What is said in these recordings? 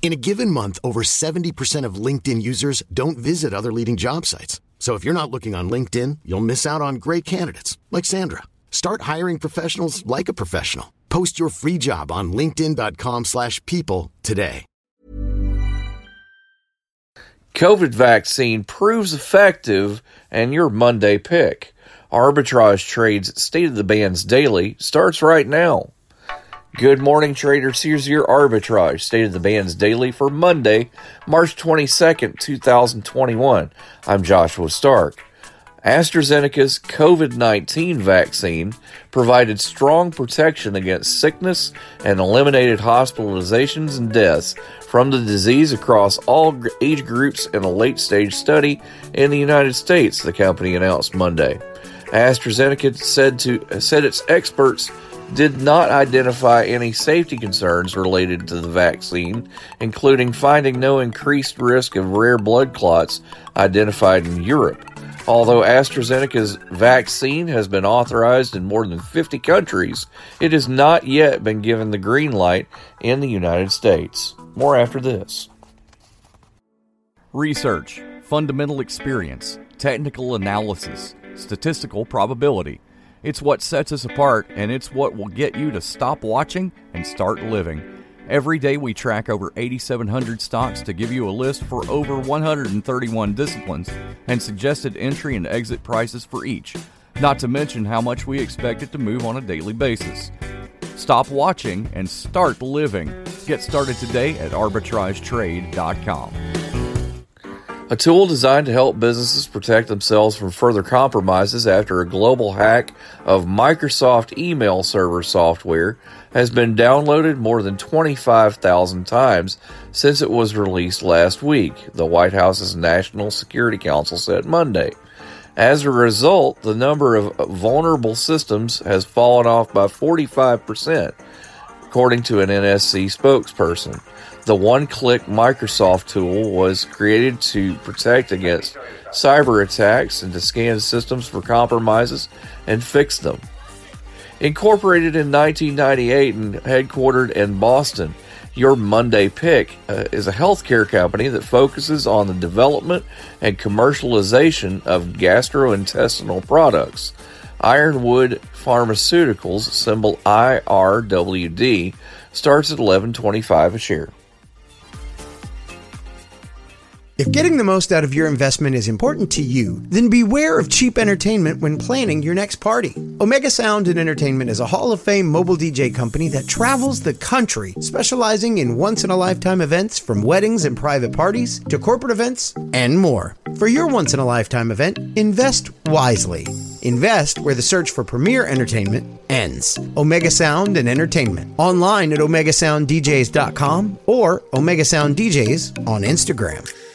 In a given month, over 70% of LinkedIn users don't visit other leading job sites. So if you're not looking on LinkedIn, you'll miss out on great candidates like Sandra. Start hiring professionals like a professional. Post your free job on linkedin.com/people today. COVID vaccine proves effective and your Monday pick. Arbitrage Trades State of the Bands Daily starts right now. Good morning, traders. Here's your arbitrage state of the bands daily for Monday, March 22nd, 2021. I'm Joshua Stark. AstraZeneca's COVID 19 vaccine provided strong protection against sickness and eliminated hospitalizations and deaths from the disease across all age groups in a late stage study in the United States, the company announced Monday. AstraZeneca said to said its experts did not identify any safety concerns related to the vaccine, including finding no increased risk of rare blood clots identified in Europe. Although AstraZeneca's vaccine has been authorized in more than 50 countries, it has not yet been given the green light in the United States. More after this. Research, fundamental experience, technical analysis, statistical probability. It's what sets us apart, and it's what will get you to stop watching and start living. Every day, we track over 8,700 stocks to give you a list for over 131 disciplines and suggested entry and exit prices for each, not to mention how much we expect it to move on a daily basis. Stop watching and start living. Get started today at arbitragetrade.com. A tool designed to help businesses protect themselves from further compromises after a global hack of Microsoft email server software has been downloaded more than 25,000 times since it was released last week, the White House's National Security Council said Monday. As a result, the number of vulnerable systems has fallen off by 45%, according to an NSC spokesperson. The one click Microsoft tool was created to protect against cyber attacks and to scan systems for compromises and fix them. Incorporated in 1998 and headquartered in Boston, Your Monday Pick uh, is a healthcare company that focuses on the development and commercialization of gastrointestinal products. Ironwood Pharmaceuticals, symbol IRWD, starts at 11.25 a share. If getting the most out of your investment is important to you, then beware of cheap entertainment when planning your next party. Omega Sound and Entertainment is a Hall of Fame mobile DJ company that travels the country, specializing in once in a lifetime events from weddings and private parties to corporate events and more. For your once in a lifetime event, invest wisely. Invest where the search for premier entertainment ends. Omega Sound and Entertainment. Online at OmegaSoundDJs.com or Omega Sound DJs on Instagram.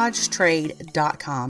arbitragetrade.com.